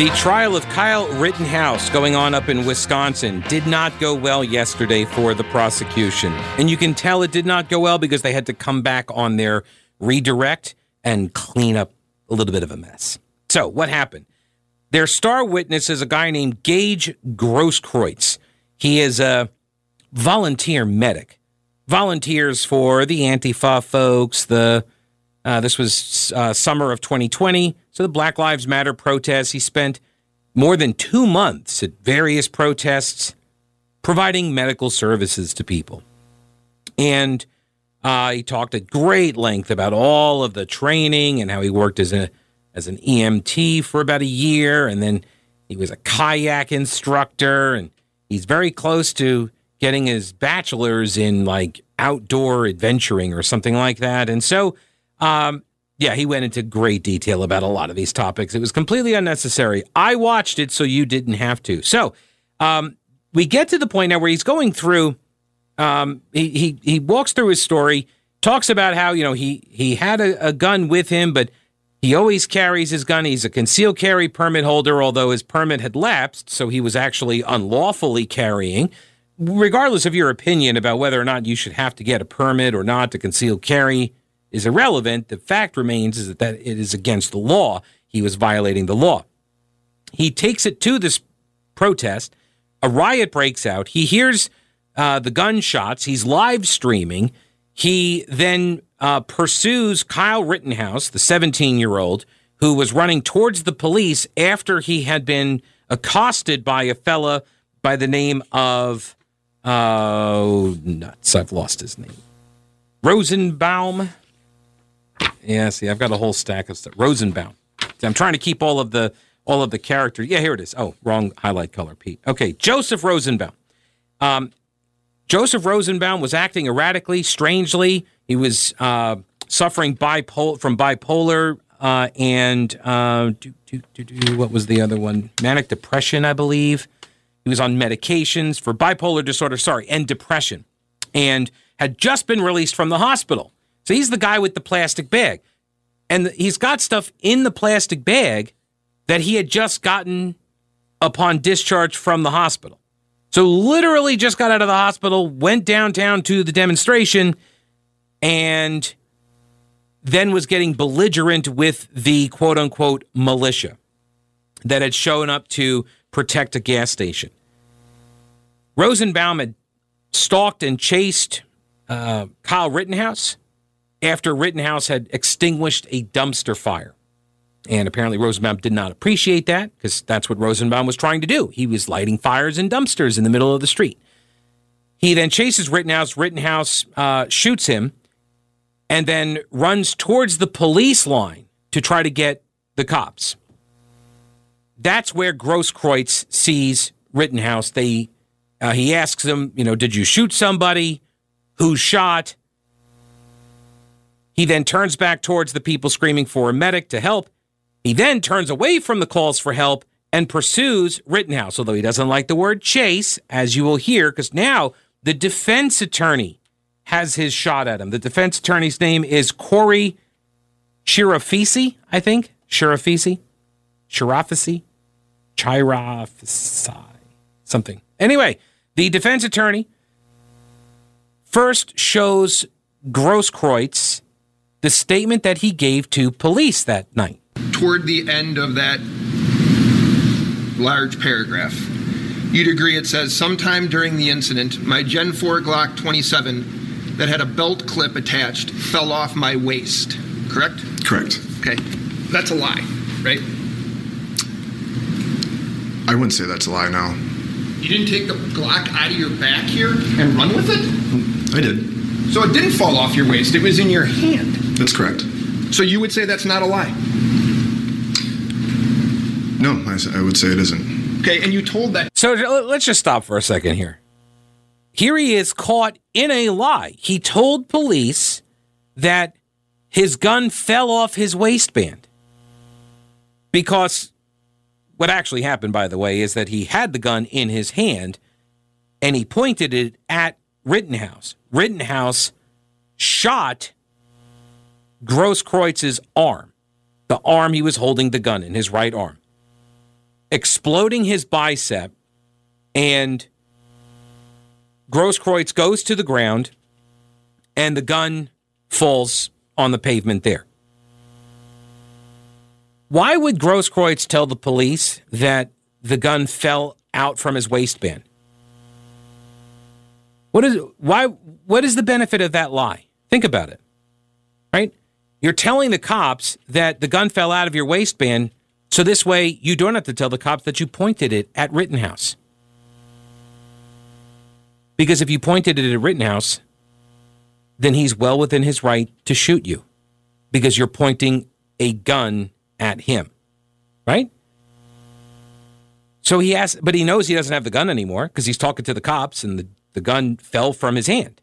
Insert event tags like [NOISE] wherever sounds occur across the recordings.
The trial of Kyle Rittenhouse going on up in Wisconsin did not go well yesterday for the prosecution. And you can tell it did not go well because they had to come back on their redirect and clean up a little bit of a mess. So, what happened? Their star witness is a guy named Gaige Grosskreutz. He is a volunteer medic, volunteers for the Antifa folks. The uh, this was uh, summer of 2020, so the Black Lives Matter protests. He spent more than two months at various protests, providing medical services to people, and uh, he talked at great length about all of the training and how he worked as a as an EMT for about a year, and then he was a kayak instructor, and he's very close to getting his bachelor's in like outdoor adventuring or something like that. And so, um, yeah, he went into great detail about a lot of these topics. It was completely unnecessary. I watched it so you didn't have to. So, um, we get to the point now where he's going through. Um, he he he walks through his story, talks about how you know he he had a, a gun with him, but he always carries his gun. He's a concealed carry permit holder, although his permit had lapsed, so he was actually unlawfully carrying regardless of your opinion about whether or not you should have to get a permit or not to conceal carry is irrelevant. The fact remains is that, it is against the law. He was violating the law. He takes it to this protest. A riot breaks out. He hears uh, the gunshots. He's live streaming. He then uh, pursues Kyle Rittenhouse, the 17 year old, who was running towards the police after he had been accosted by a fella by the name of Oh, nuts. I've lost his name. Rosenbaum. Yeah, see, I've got a whole stack of stuff. Rosenbaum. I'm trying to keep all of the all of the characters. Yeah, here it is. Oh, wrong highlight color, Pete. Okay, Joseph Rosenbaum. Um, Joseph Rosenbaum was acting erratically, strangely. He was uh, suffering bipol- from bipolar uh, and uh, do, do, do, what was the other one? Manic depression, I believe. He was on medications for bipolar disorder, sorry, and depression, and had just been released from the hospital. So he's the guy with the plastic bag. And he's got stuff in the plastic bag that he had just gotten upon discharge from the hospital. So literally just got out of the hospital, went downtown to the demonstration, and then was getting belligerent with the quote unquote militia that had shown up to protect a gas station. Rosenbaum had stalked and chased uh, Kyle Rittenhouse after Rittenhouse had extinguished a dumpster fire. And apparently, Rosenbaum did not appreciate that because that's what Rosenbaum was trying to do. He was lighting fires in dumpsters in the middle of the street. He then chases Rittenhouse. Rittenhouse uh, shoots him and then runs towards the police line to try to get the cops. That's where Grosskreutz sees Rittenhouse. They, uh, he asks him, you know, did you shoot somebody? Who shot? He then turns back towards the people screaming for a medic to help. He then turns away from the calls for help and pursues Rittenhouse, although he doesn't like the word chase, as you will hear, because now the defense attorney has his shot at him. The defense attorney's name is Corey Chirafisi, I think. Chirafisi? Chirafisi? Chirafisi. Something. Anyway, the defense attorney first shows Grosskreutz the statement that he gave to police that night. Toward the end of that large paragraph, you'd agree it says, sometime during the incident, my Gen 4 Glock 27 that had a belt clip attached fell off my waist. Correct? Correct. Okay. That's a lie, right? I wouldn't say that's a lie, no. You didn't take the Glock out of your back here and run with it? I did. So it didn't fall off your waist, it was in your hand. That's correct. So you would say that's not a lie? No, I would say it isn't. Okay, and you told that So uh, let's just stop for a second here. Here he is caught in a lie. He told police that his gun fell off his waistband. Because what actually happened, by the way, is that he had the gun in his hand and he pointed it at Rittenhouse. Rittenhouse shot Grosskreutz's arm, the arm he was holding the gun in, his right arm. exploding his bicep, and Grosskreutz goes to the ground, and the gun falls on the pavement there. Why would Grosskreutz tell the police that the gun fell out from his waistband? What is why what is the benefit of that lie? Think about it. Right? You're telling the cops that the gun fell out of your waistband so this way you don't have to tell the cops that you pointed it at Rittenhouse. Because if you pointed it at Rittenhouse, then he's well within his right to shoot you because you're pointing a gun at him. Right? So he has, but he knows he doesn't have the gun anymore because he's talking to the cops and the, the gun fell from his hand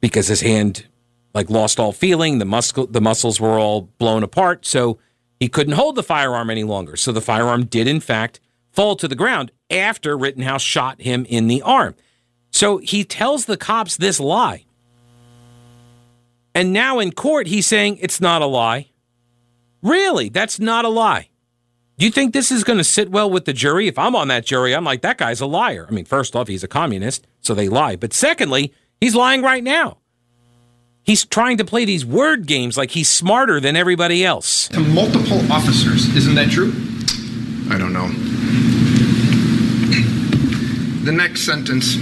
because his hand like lost all feeling. The muscle, the muscles were all blown apart. So he couldn't hold the firearm any longer. So the firearm did, in fact, fall to the ground after Rittenhouse shot him in the arm. So he tells the cops this lie. And now in court, he's saying it's not a lie. Really? That's not a lie. Do you think this is going to sit well with the jury? If I'm on that jury, I'm like, that guy's a liar. I mean, first off, he's a communist, so they lie. But secondly, he's lying right now. He's trying to play these word games like he's smarter than everybody else. To multiple officers. Isn't that true? I don't know. The next sentence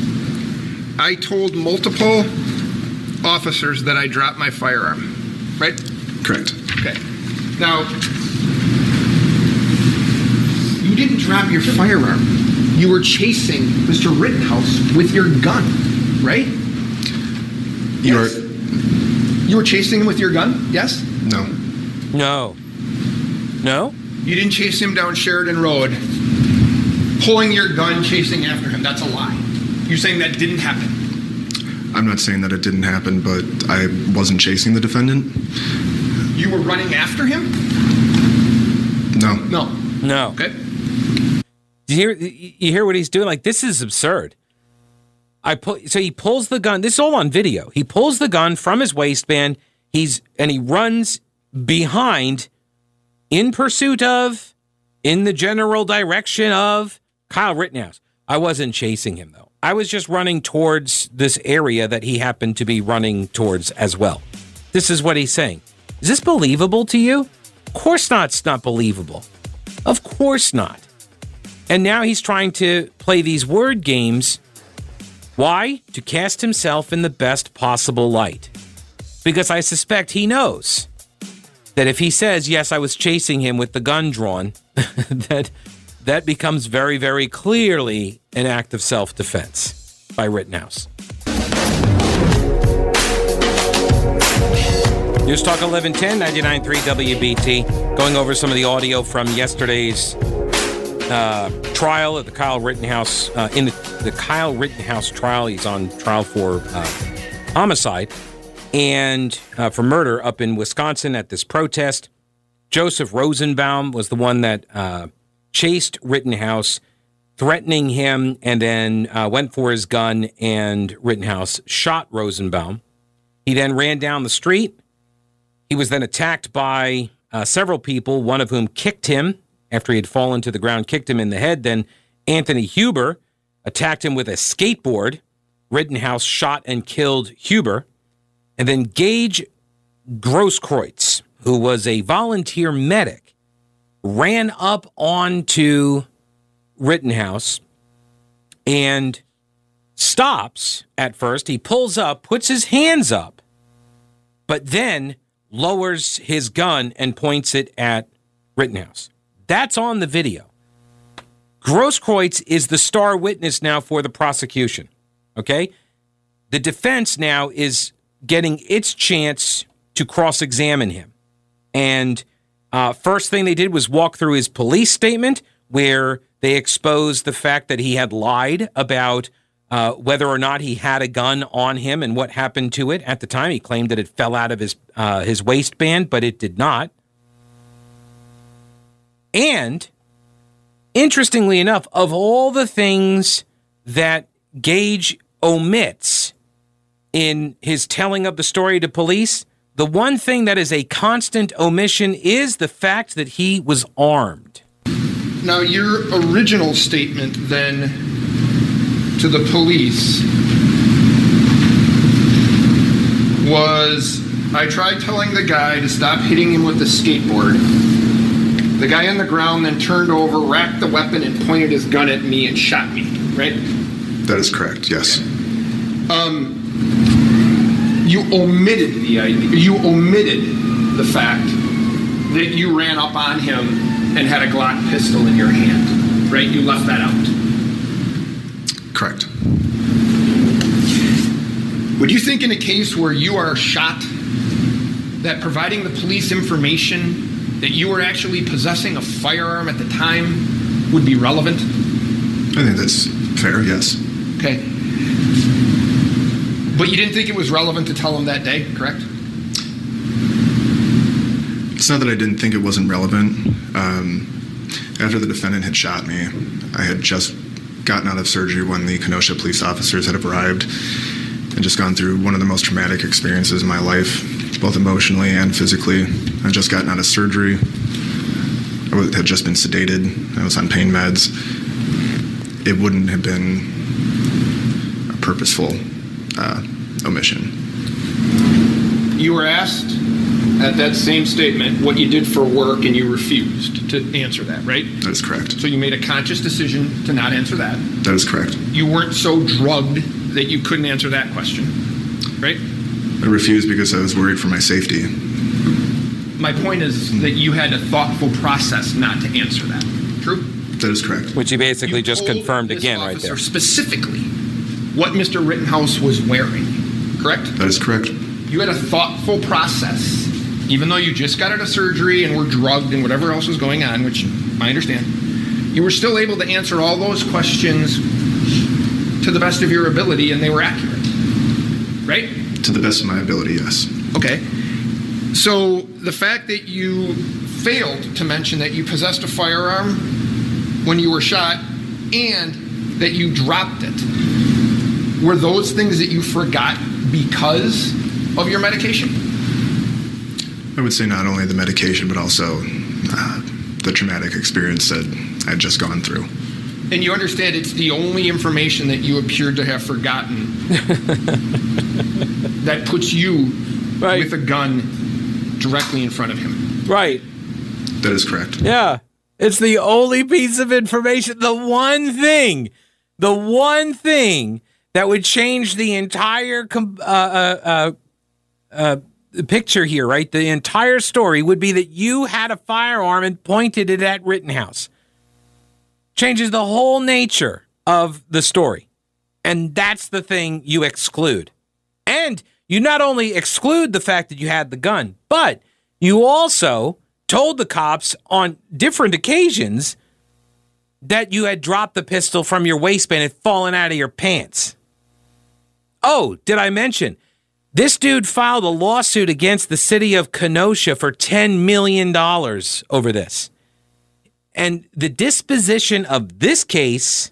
I told multiple officers that I dropped my firearm. Right? Correct. Okay. Now, you didn't drop your firearm. You were chasing Mr. Rittenhouse with your gun, right? You Yes. are You were chasing him with your gun? Yes? no. No. No? You didn't chase him down Sheridan Road, pulling your gun, chasing after him. That's a lie. You're saying that didn't happen. I'm not saying that it didn't happen, but I wasn't chasing the defendant. You were running after him? No. No. No. Okay. You hear you hear what he's doing? Like this is absurd. I pull so he pulls the gun. This is all on video. He pulls the gun from his waistband. He's and he runs behind in pursuit of in the general direction of Kyle Rittenhouse. I wasn't chasing him though. I was just running towards this area that he happened to be running towards as well. This is what he's saying. Is this believable to you? Of course not. It's not believable. Of course not. And now he's trying to play these word games. Why? To cast himself in the best possible light. Because I suspect he knows that if he says, Yes, I was chasing him with the gun drawn, [LAUGHS] that that becomes very, very clearly an act of self defense by Rittenhouse. News Talk 1110, 99.3 WBT. Going over some of the audio from yesterday's uh, trial at the Kyle Rittenhouse, uh, in the, the Kyle Rittenhouse trial. He's on trial for uh, homicide and uh, for murder up in Wisconsin at this protest. Joseph Rosenbaum was the one that uh, chased Rittenhouse, threatening him, and then uh, went for his gun, and Rittenhouse shot Rosenbaum. He then ran down the street. He was then attacked by several people, one of whom kicked him after he had fallen to the ground, kicked him in the head. Then Anthony Huber attacked him with a skateboard. Rittenhouse shot and killed Huber. And then Gaige Grosskreutz, who was a volunteer medic, ran up onto Rittenhouse and stops at first. He pulls up, puts his hands up, but then lowers his gun and points it at Rittenhouse. That's on the video. Grosskreutz is the star witness now for the prosecution. Okay? The defense now is getting its chance to cross examine him. And uh, first thing they did was walk through his police statement where they exposed the fact that he had lied about uh, whether or not he had a gun on him and what happened to it at the time. He claimed that it fell out of his uh, his waistband, but it did not. And interestingly enough, of all the things that Gaige omits in his telling of the story to police, the one thing that is a constant omission is the fact that he was armed. Now, your original statement then to the police was I tried telling the guy to stop hitting him with the skateboard. The guy on the ground then turned over, racked the weapon, and pointed his gun at me and shot me, right? That is correct, yes. Um, you omitted the idea, you omitted the fact that you ran up on him and had a Glock pistol in your hand, right? You left that out. Correct. Would you think in a case where you are shot that providing the police information that you were actually possessing a firearm at the time would be relevant? I think that's fair, yes. Okay. But you didn't think it was relevant to tell him that day, correct? It's not that I didn't think it wasn't relevant. Um, after the defendant had shot me, I had just gotten out of surgery when the Kenosha police officers had arrived and just gone through one of the most traumatic experiences in my life, both emotionally and physically. I'd just gotten out of surgery. I had just been sedated. I was on pain meds. It wouldn't have been a purposeful uh, omission. You were asked at that same statement what you did for work and you refused to answer that, right? That is correct. So you made a conscious decision to not answer that. That is correct. You weren't so drugged that you couldn't answer that question, right? I refused because I was worried for my safety. My point is that you had a thoughtful process not to answer that. True? That is correct. Which he basically You just confirmed again right there. Specifically, what Mr. Rittenhouse was wearing, correct? That is correct. You had a thoughtful process, even though you just got out of surgery and were drugged and whatever else was going on, which I understand. You were still able to answer all those questions to the best of your ability, and they were accurate, right? To the best of my ability, yes. Okay. So the fact that you failed to mention that you possessed a firearm when you were shot and that you dropped it, were those things that you forgot because of your medication? I would say not only the medication, but also uh, the traumatic experience that I'd just gone through. And you understand it's the only information that you appeared to have forgotten [LAUGHS] that puts you Right. with a gun directly in front of him. Right. That is correct. Yeah. It's the only piece of information, the one thing, the one thing that would change the entire com- uh, uh, uh, uh, picture here, right? The entire story would be that you had a firearm and pointed it at Rittenhouse. Changes the whole nature of the story. And that's the thing you exclude. And you not only exclude the fact that you had the gun, but you also told the cops on different occasions that you had dropped the pistol from your waistband and fallen out of your pants. Oh, did I mention? This dude filed a lawsuit against the city of Kenosha for $10 million over this. And the disposition of this case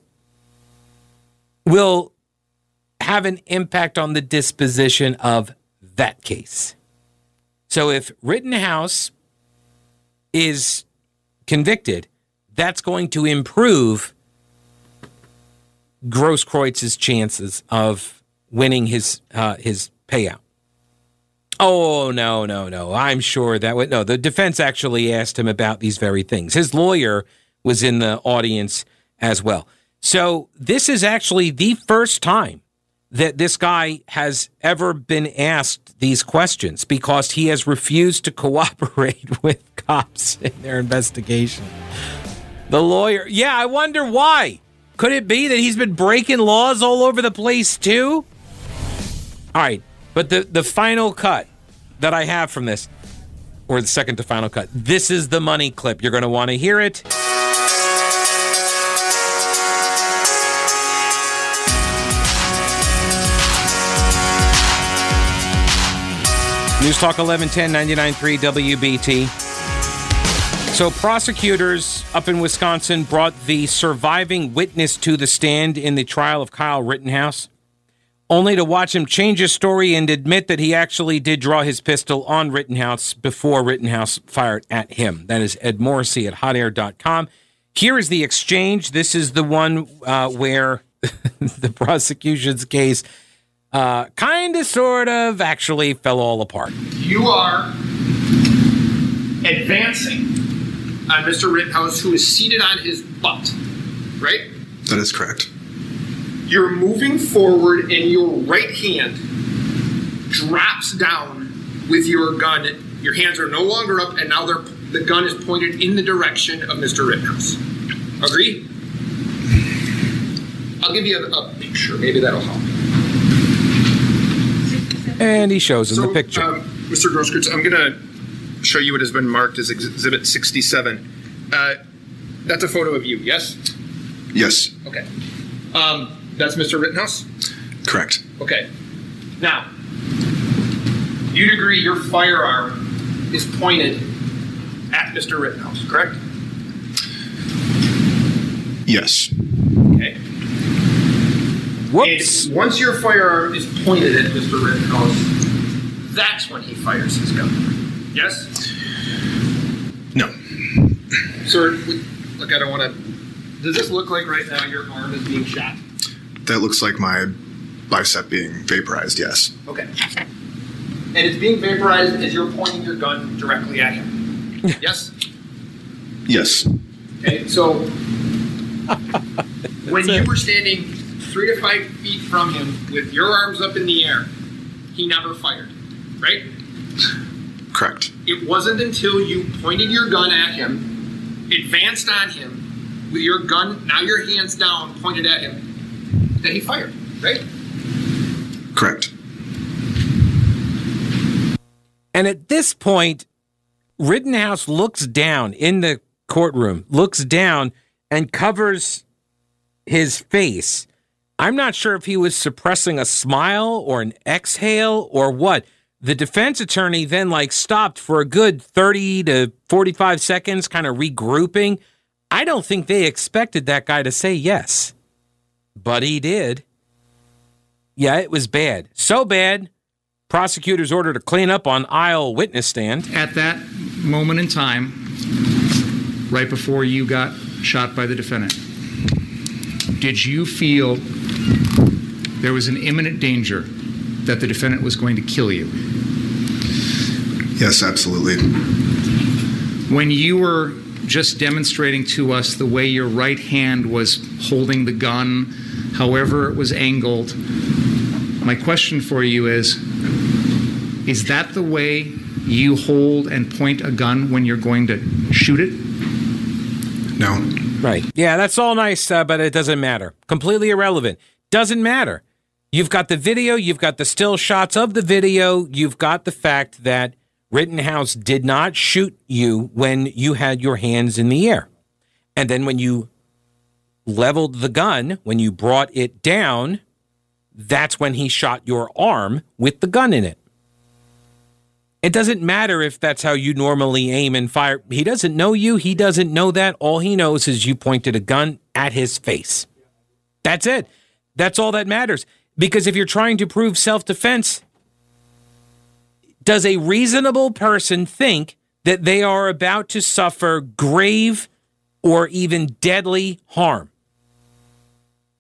will have an impact on the disposition of that case. So if Rittenhouse is convicted, that's going to improve Grosskreutz's chances of winning his uh, his payout. Oh no, no, no! I'm sure that would no. The defense actually asked him about these very things. His lawyer was in the audience as well. So this is actually the first time that this guy has ever been asked these questions because he has refused to cooperate [LAUGHS] with cops in their investigation. The lawyer, yeah, I wonder why. Could it be that he's been breaking laws all over the place too? All right, but the the final cut that I have from this, or the second to final cut, this is the money clip. You're going to want to hear it. News Talk 1110 99.3 WBT. So, prosecutors up in Wisconsin brought the surviving witness to the stand in the trial of Kyle Rittenhouse, only to watch him change his story and admit that he actually did draw his pistol on Rittenhouse before Rittenhouse fired at him. That is Ed Morrissey at hotair.com. here is the exchange. This is the one uh, where [LAUGHS] the prosecution's case uh, kind of, sort of, actually fell all apart. You are advancing on Mr. Rittenhouse, who is seated on his butt, right? That is correct. You're moving forward, and your right hand drops down with your gun. Your hands are no longer up, and now they're, the gun is pointed in the direction of Mr. Rittenhouse. Agree? I'll give you a, a picture. Maybe that'll help. And he shows him the picture. Um, Mr. Grosskreutz, I'm going to show you what has been marked as Exhibit 67. Uh, that's a photo of you, yes? Yes, Okay. Um, that's Mr. Rittenhouse? correct. Okay. Now, you'd agree your firearm is pointed at Mr. Rittenhouse, correct? Yes, Okay. Whoops. And once your firearm is pointed at Mr. Rittenhouse, that's when he fires his gun. Yes? no, Sir, look, I don't want to. Does this look like right now your arm is being shot? that looks like my bicep being vaporized. Yes, Okay. And it's being vaporized as you're pointing your gun directly at him. [LAUGHS] yes? yes, Okay, so when you were standing three to five feet from him with your arms up in the air, he never fired, right? correct. It wasn't until you pointed your gun at him, advanced on him, with your gun, now your hands down, pointed at him, that he fired, right? Correct. And at this point, Rittenhouse looks down in the courtroom, looks down and covers his face. I'm not sure if he was suppressing a smile or an exhale or what. The defense attorney then like stopped for a good 30 to 45 seconds, kind of regrouping. I don't think they expected that guy to say yes, but he did. Yeah, it was bad. So bad, prosecutors ordered a cleanup on aisle witness stand. At that moment in time, right before you got shot by the defendant, did you feel there was an imminent danger that the defendant was going to kill you? Yes, absolutely. When you were just demonstrating to us the way your right hand was holding the gun, however it was angled, my question for you is Is that the way you hold and point a gun when you're going to shoot it? No, Right. Yeah, that's all nice, uh, but it doesn't matter. Completely irrelevant. Doesn't matter. You've got the video, you've got the still shots of the video, you've got the fact that Rittenhouse did not shoot you when you had your hands in the air. And then when you leveled the gun, when you brought it down, that's when he shot your arm with the gun in it. It doesn't matter if that's how you normally aim and fire. He doesn't know you. He doesn't know that. All he knows is you pointed a gun at his face. That's it. That's all that matters. Because if you're trying to prove self defense, does a reasonable person think that they are about to suffer grave or even deadly harm?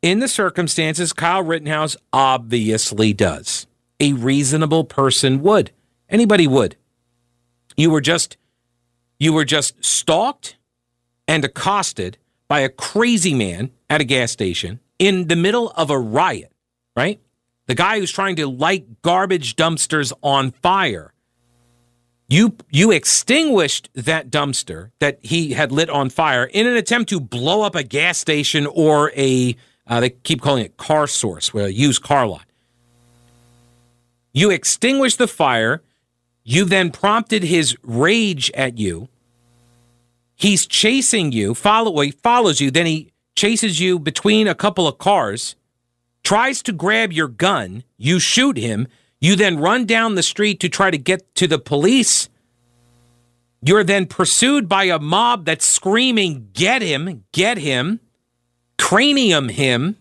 In the circumstances, Kyle Rittenhouse obviously does. A reasonable person would. Anybody would. You were just you were just stalked and accosted by a crazy man at a gas station in the middle of a riot, right? The guy who's trying to light garbage dumpsters on fire. You you extinguished that dumpster that he had lit on fire in an attempt to blow up a gas station or a uh, they keep calling it car source, where a used car lot. You extinguished the fire. You then prompted his rage at you. He's chasing you, follow well, he follows you, then he chases you between a couple of cars, tries to grab your gun, you shoot him, you then run down the street to try to get to the police. You're then pursued by a mob that's screaming, Get him, get him, cranium him.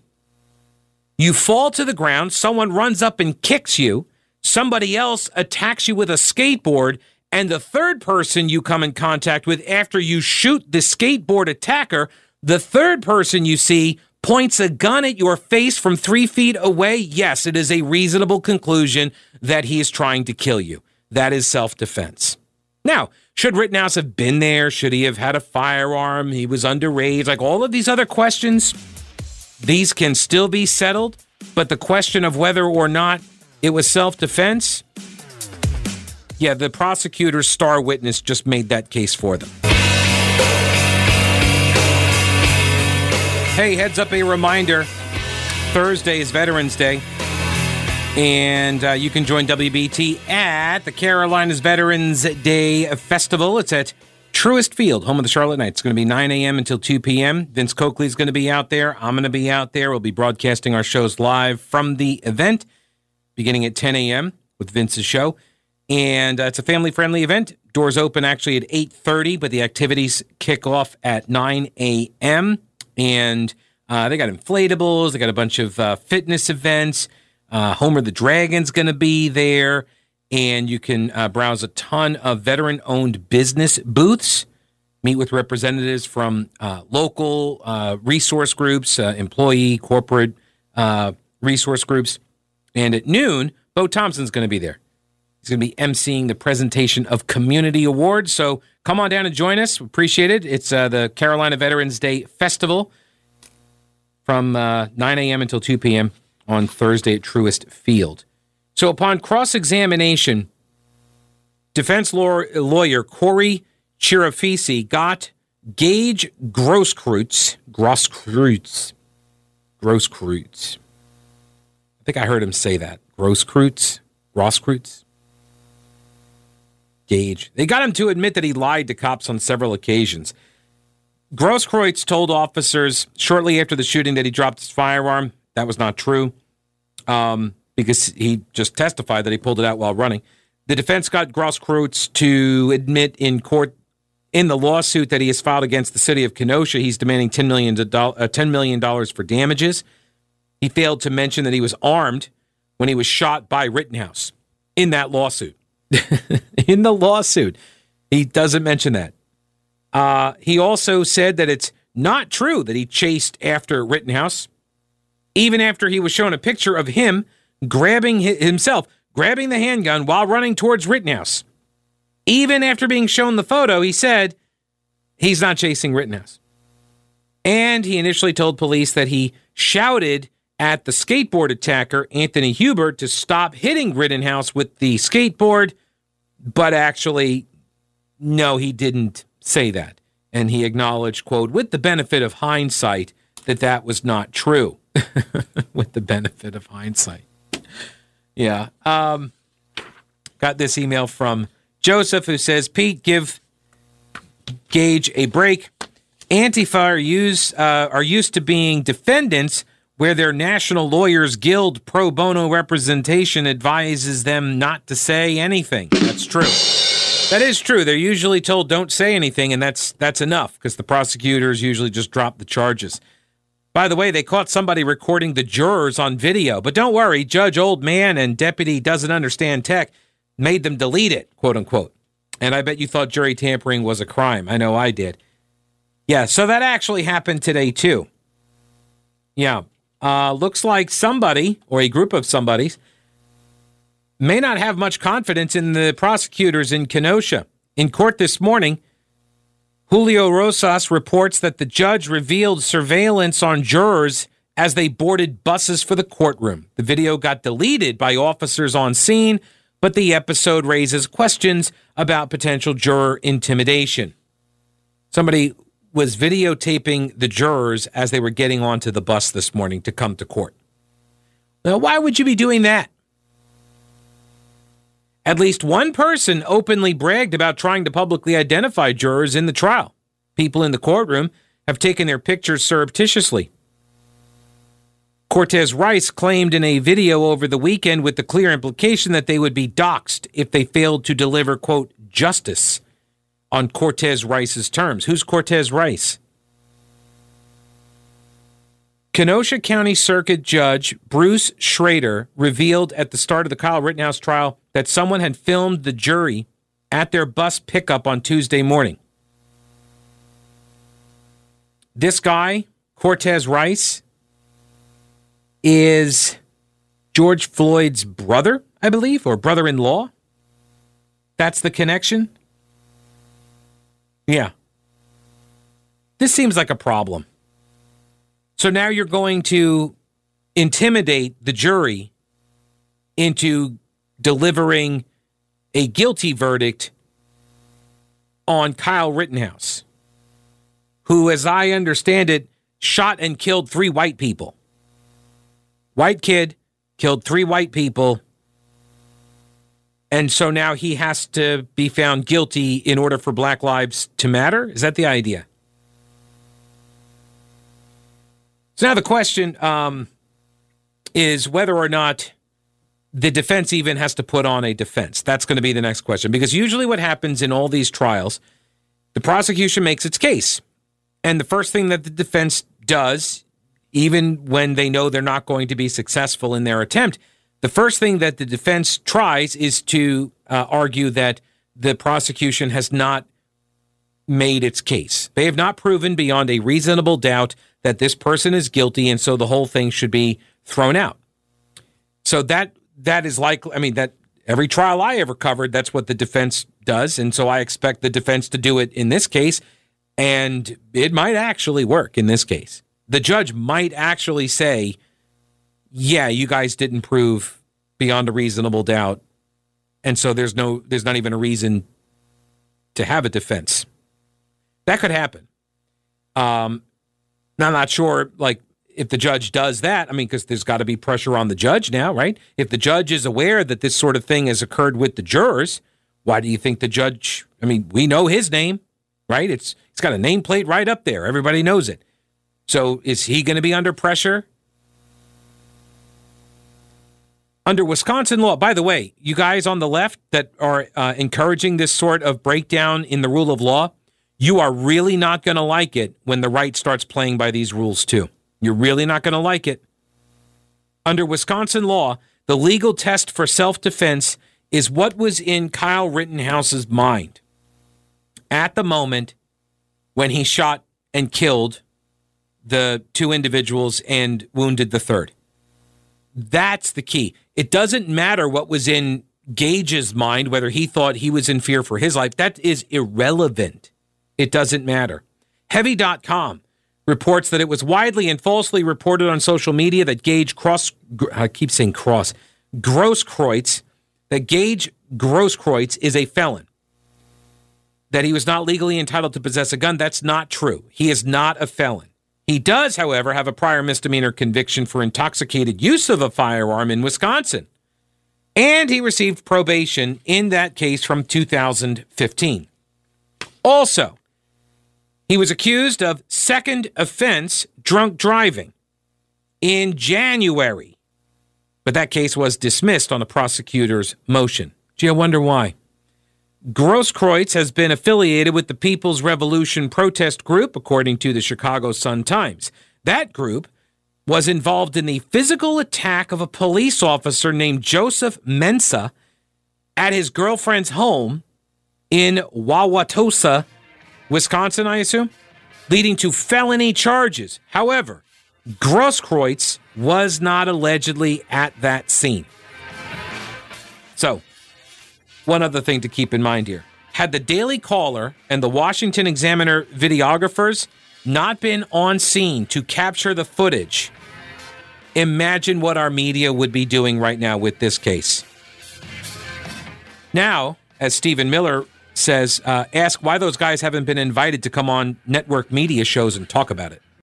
You fall to the ground, someone runs up and kicks you. Somebody else attacks you with a skateboard, and the third person you come in contact with after you shoot the skateboard attacker The third person you see points a gun at your face from three feet away. Yes, it is a reasonable conclusion that he is trying to kill you. That is self defense. Now, should Rittenhouse have been there? Should he have had a firearm? He was underage. Like all of these other questions, these can still be settled. But the question of whether or not it was self defense, yeah, the prosecutor's star witness just made that case for them. Hey, heads up a reminder Thursday is Veterans Day. And uh, you can join WBT at the Carolinas Veterans Day Festival. It's at Truist Field, home of the Charlotte Knights. It's going to be 9 a.m. until 2 p.m. Vince Coakley is going to be out there. I'm going to be out there. We'll be broadcasting our shows live from the event beginning at 10 a.m. with Vince's show. And uh, it's a family-friendly event. Doors open actually at 8.30, but the activities kick off at 9 a.m. And uh, they got inflatables. They got a bunch of uh, fitness events. Uh, Homer the Dragon's going to be there, and you can uh, browse a ton of veteran owned business booths, meet with representatives from uh, local uh, resource groups, employee, corporate resource groups. And at noon, Bo Thompson's going to be there. He's going to be emceeing the presentation of community awards. So come on down and join us. Appreciate it. It's uh, the Carolina Veterans Day Festival from uh, 9 a.m. until 2 p.m on Thursday at Truist Field. So, upon cross examination, defense lawyer Corey Chirafisi got Gaige Grosskreutz, Grosskreutz, Grosskreutz. I think I heard him say that. Grosskreutz, Grosskreutz. Gaige. They got him to admit that he lied to cops on several occasions. Grosskreutz told officers shortly after the shooting that he dropped his firearm. That was not true um, because he just testified that he pulled it out while running. The defense got Grosskreutz to admit in court in the lawsuit that he has filed against the city of Kenosha. He's demanding $10 million, uh, $10 million for damages. He failed to mention that he was armed when he was shot by Rittenhouse in that lawsuit. [LAUGHS] in the lawsuit, he doesn't mention that. Uh, he also said that it's not true that he chased after Rittenhouse even after he was shown a picture of him grabbing himself, grabbing the handgun while running towards Rittenhouse. Even after being shown the photo, he said he's not chasing Rittenhouse. And he initially told police that he shouted at the skateboard attacker, Anthony Hubert, to stop hitting Rittenhouse with the skateboard, but actually, no, he didn't say that. And he acknowledged, quote, with the benefit of hindsight, that that was not true. [LAUGHS] with the benefit of hindsight. Yeah. Um, got this email from Joseph who says, Pete, give Gaige a break. Antifa are, use, uh, are used to being defendants where their National Lawyers Guild pro bono representation advises them not to say anything. That's true. That is true. They're usually told don't say anything, and that's that's enough because the prosecutors usually just drop the charges. By the way, they caught somebody recording the jurors on video, but don't worry, Judge Old Man and Deputy Doesn't Understand Tech made them delete it, quote unquote. And I bet you thought jury tampering was a crime. I know I did. Yeah, so that actually happened today, too. Yeah. Uh, looks like somebody or a group of somebodies may not have much confidence in the prosecutors in Kenosha. In court this morning, Julio Rosas reports that the judge revealed surveillance on jurors as they boarded buses for the courtroom. The video got deleted by officers on scene, but the episode raises questions about potential juror intimidation. Somebody was videotaping the jurors as they were getting onto the bus this morning to come to court. Now, why would you be doing that? At least one person openly bragged about trying to publicly identify jurors in the trial. People in the courtroom have taken their pictures surreptitiously. Cortez Rice claimed in a video over the weekend with the clear implication that they would be doxxed if they failed to deliver, quote, justice on Cortez Rice's terms. Who's Cortez Rice? Kenosha County Circuit Judge Bruce Schroeder revealed at the start of the Kyle Rittenhouse trial that someone had filmed the jury at their bus pickup on Tuesday morning. this guy, Cortez Rice, is George Floyd's brother, I believe, or brother in law. That's the connection. Yeah. This seems like a problem. So now you're going to intimidate the jury into delivering a guilty verdict on Kyle Rittenhouse, who, as I understand it, shot and killed three white people. White kid killed three white people. And so now he has to be found guilty in order for black lives to matter? Is that the idea? So now the question um, is whether or not the defense even has to put on a defense. That's going to be the next question. Because usually what happens in all these trials, the prosecution makes its case. And the first thing that the defense does, even when they know they're not going to be successful in their attempt, the first thing that the defense tries is to uh, argue that the prosecution has not made its case. They have not proven beyond a reasonable doubt that this person is guilty, and so the whole thing should be thrown out. So that that is likely. I mean, that every trial I ever covered, that's what the defense does, and so I expect the defense to do it in this case, and it might actually work in this case. The judge might actually say, "Yeah, you guys didn't prove beyond a reasonable doubt, and so there's no, there's not even a reason to have a defense." That could happen. Um, I'm not sure, like if the judge does that, I mean, because there's got to be pressure on the judge now, right? If the judge is aware that this sort of thing has occurred with the jurors, why do you think the judge? I mean, we know his name, right? It's it's got a nameplate right up there. Everybody knows it. So is he going to be under pressure? Under Wisconsin law, by the way, you guys on the left that are uh, encouraging this sort of breakdown in the rule of law, you are really not going to like it when the right starts playing by these rules too. You're really not going to like it. Under Wisconsin law, the legal test for self defense is what was in Kyle Rittenhouse's mind at the moment when he shot and killed the two individuals and wounded the third. That's the key. It doesn't matter what was in Gaige's mind, whether he thought he was in fear for his life. That is irrelevant. It doesn't matter. Heavy.com reports that it was widely and falsely reported on social media that Gaige Cross, I keep saying Cross, Grosskreutz, that Gaige Grosskreutz is a felon. That he was not legally entitled to possess a gun. That's not true. He is not a felon. He does, however, have a prior misdemeanor conviction for intoxicated use of a firearm in Wisconsin. And he received probation in that case from 2015. Also, he was accused of second offense drunk driving in January, but that case was dismissed on the prosecutor's motion. Gee, I wonder why. Grosskreutz has been affiliated with the People's Revolution protest group, according to the Chicago Sun Times. That group was involved in the physical attack of a police officer named Joseph Mensah at his girlfriend's home in Wauwatosa, Wisconsin, I assume, leading to felony charges. However, Grosskreutz was not allegedly at that scene. So, one other thing to keep in mind here. Had the Daily Caller and the Washington Examiner videographers not been on scene to capture the footage, imagine what our media would be doing right now with this case. Now, as Stephen Miller says, uh, ask why those guys haven't been invited to come on network media shows and talk about it.